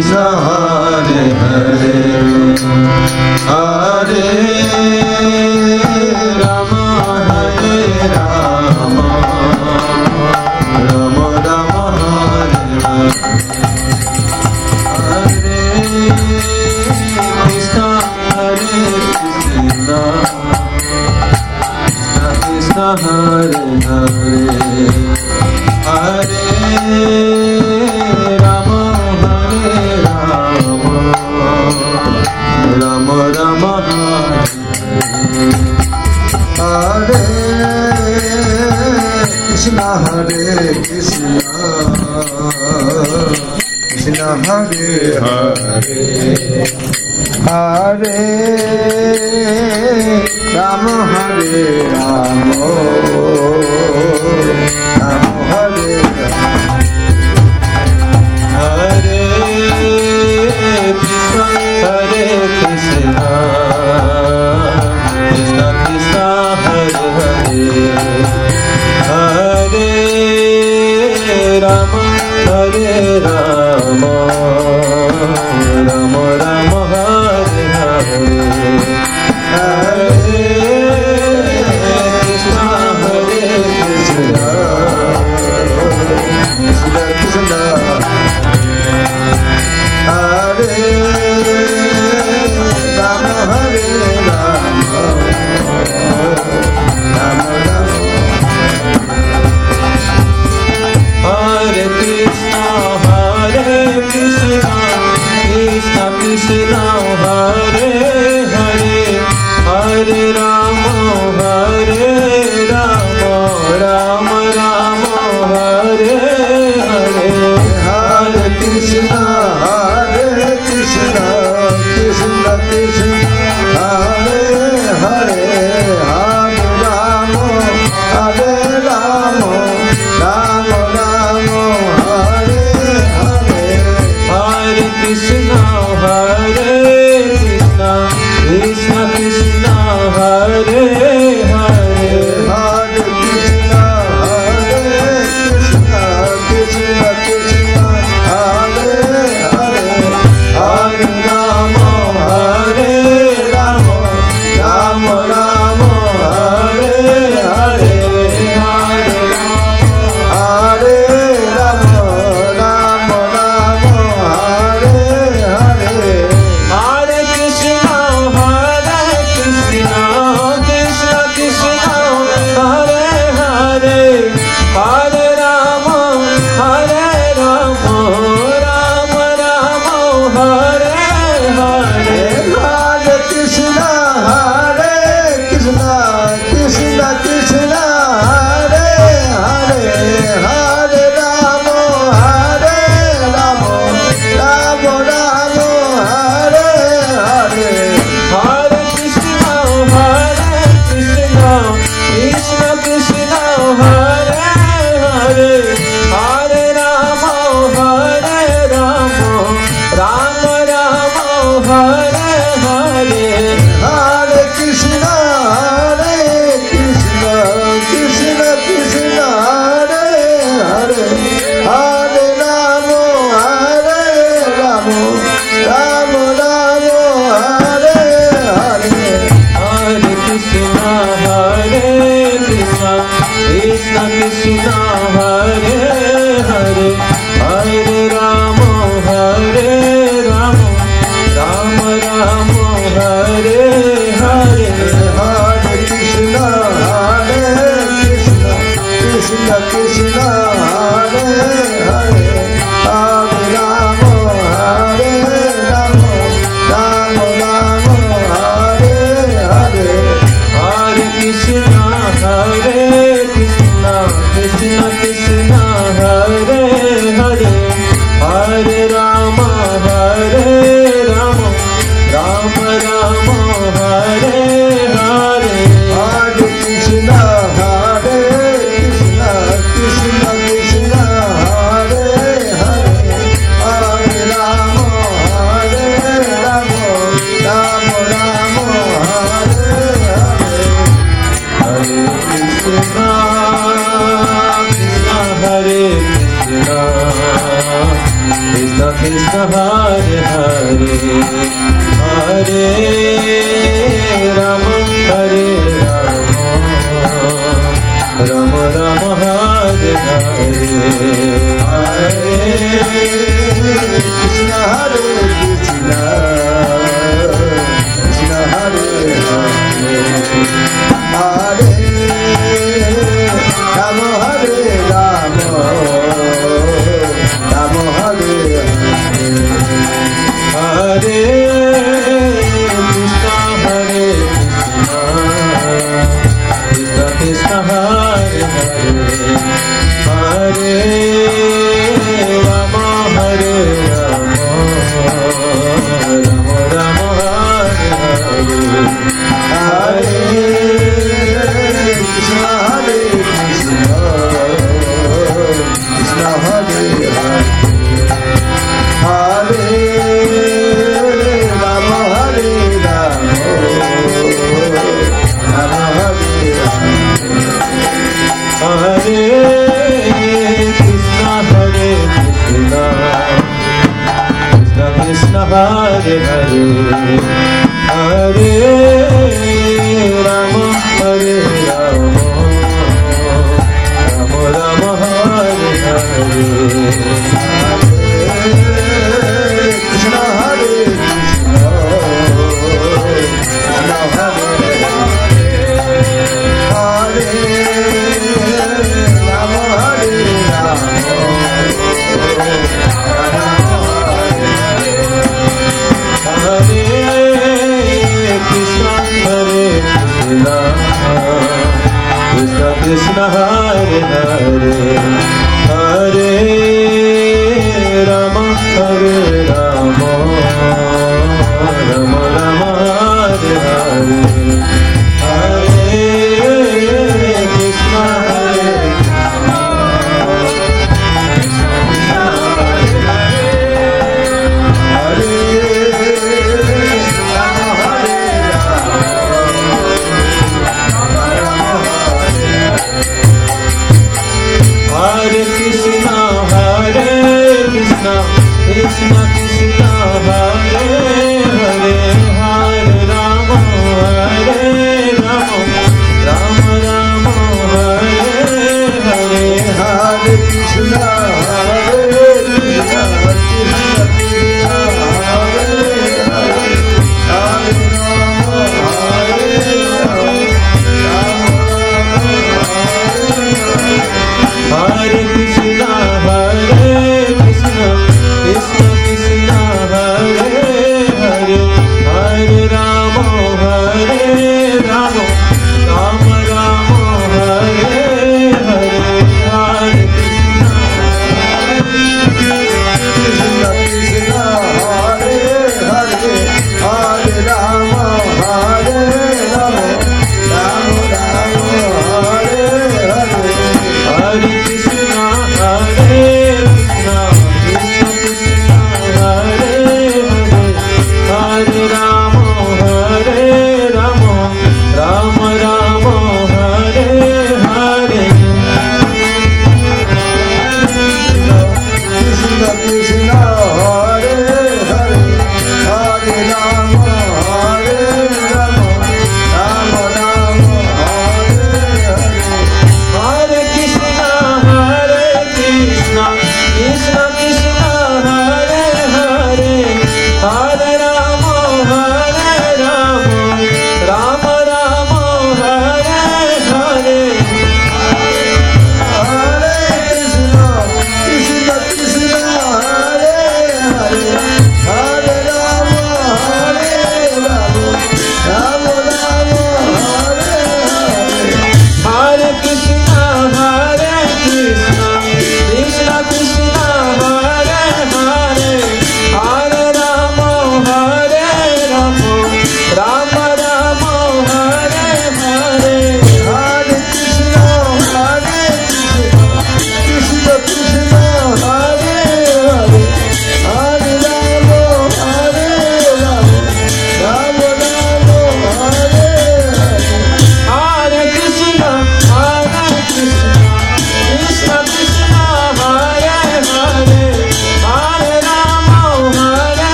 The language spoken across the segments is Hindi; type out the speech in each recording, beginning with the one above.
is. yeah.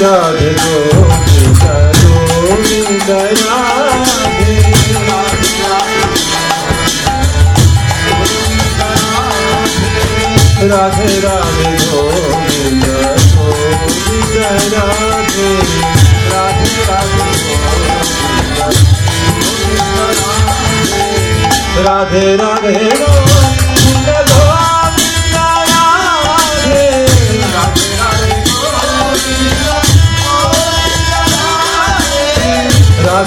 Radhe Govind Govind Radhe Radhe Radhe Govind Govind Radhe Radhe Radhe Govind Radhe Radhe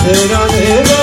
Radhe Radhe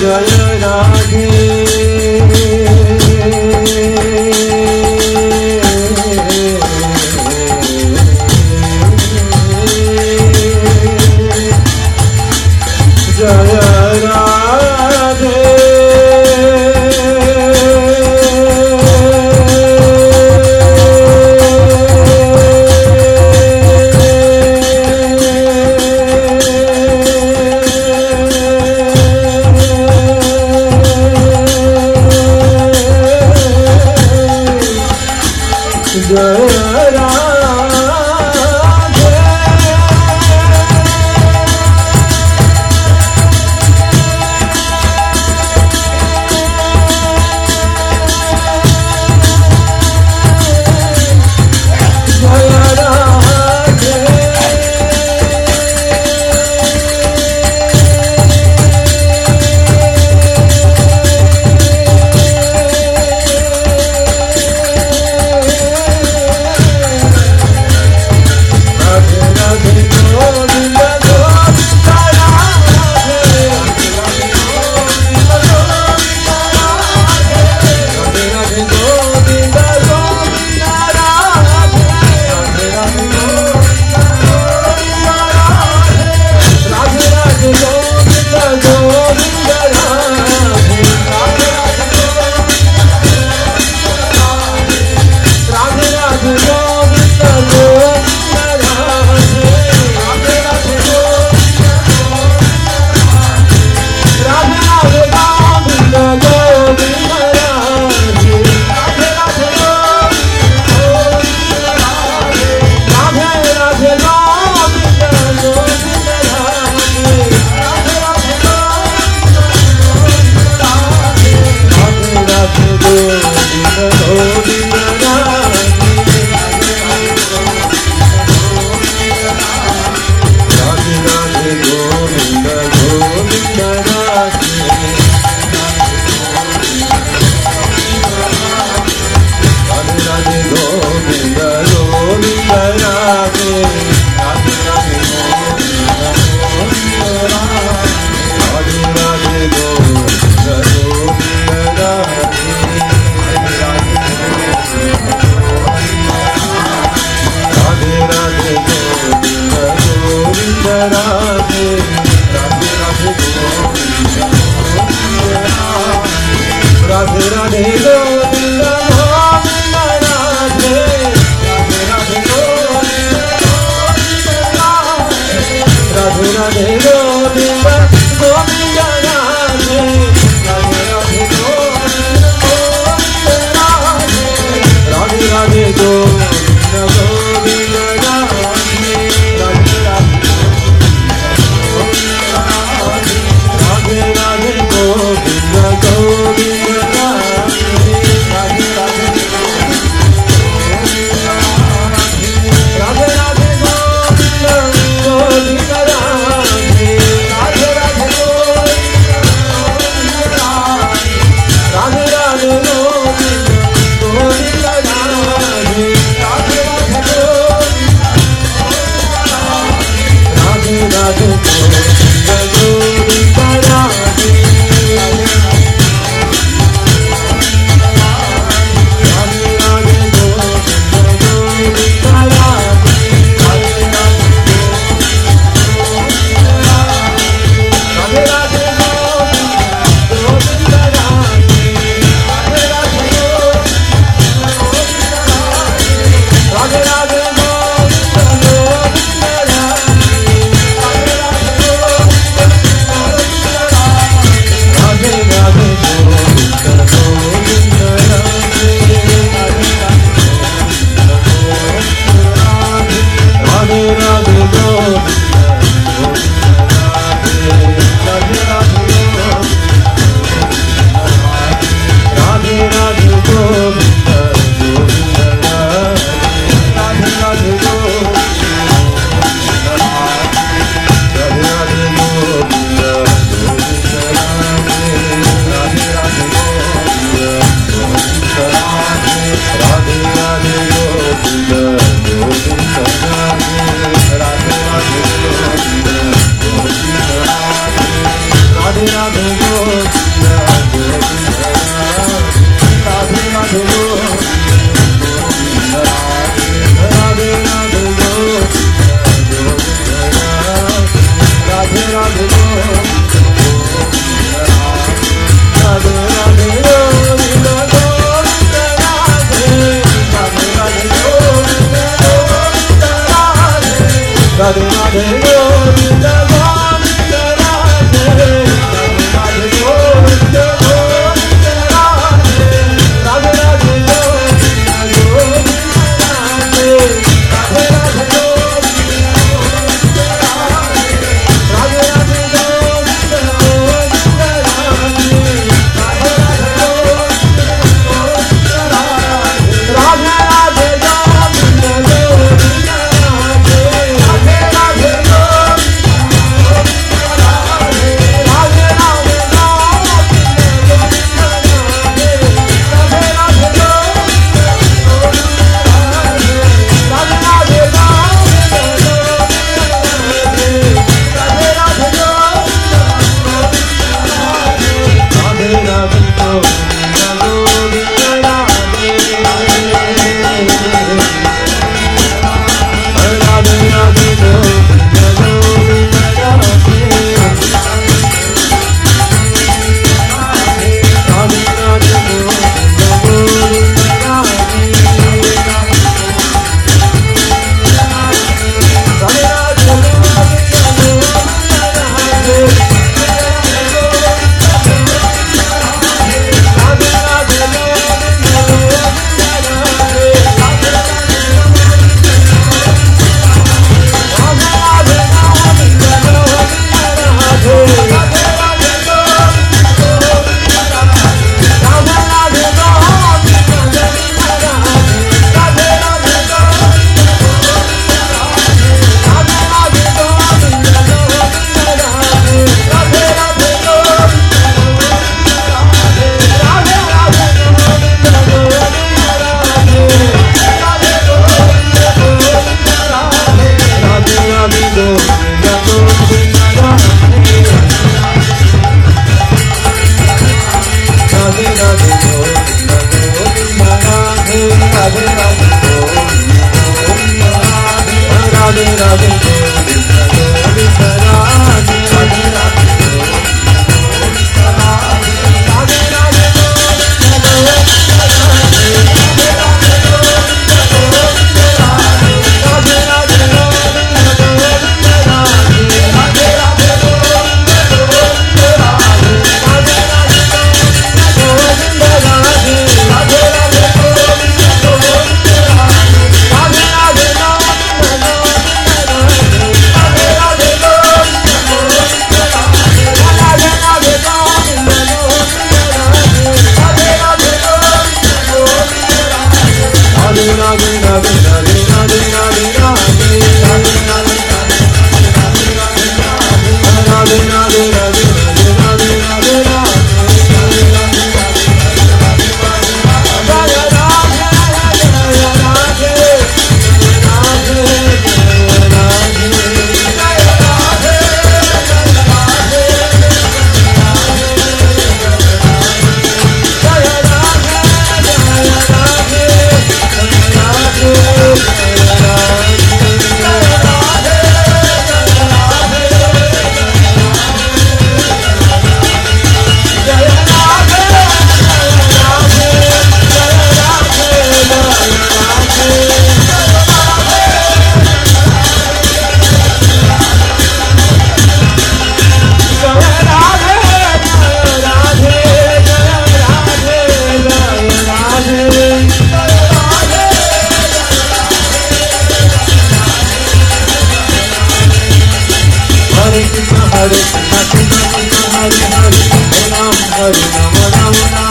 Joy Radhe Rama Rama Rama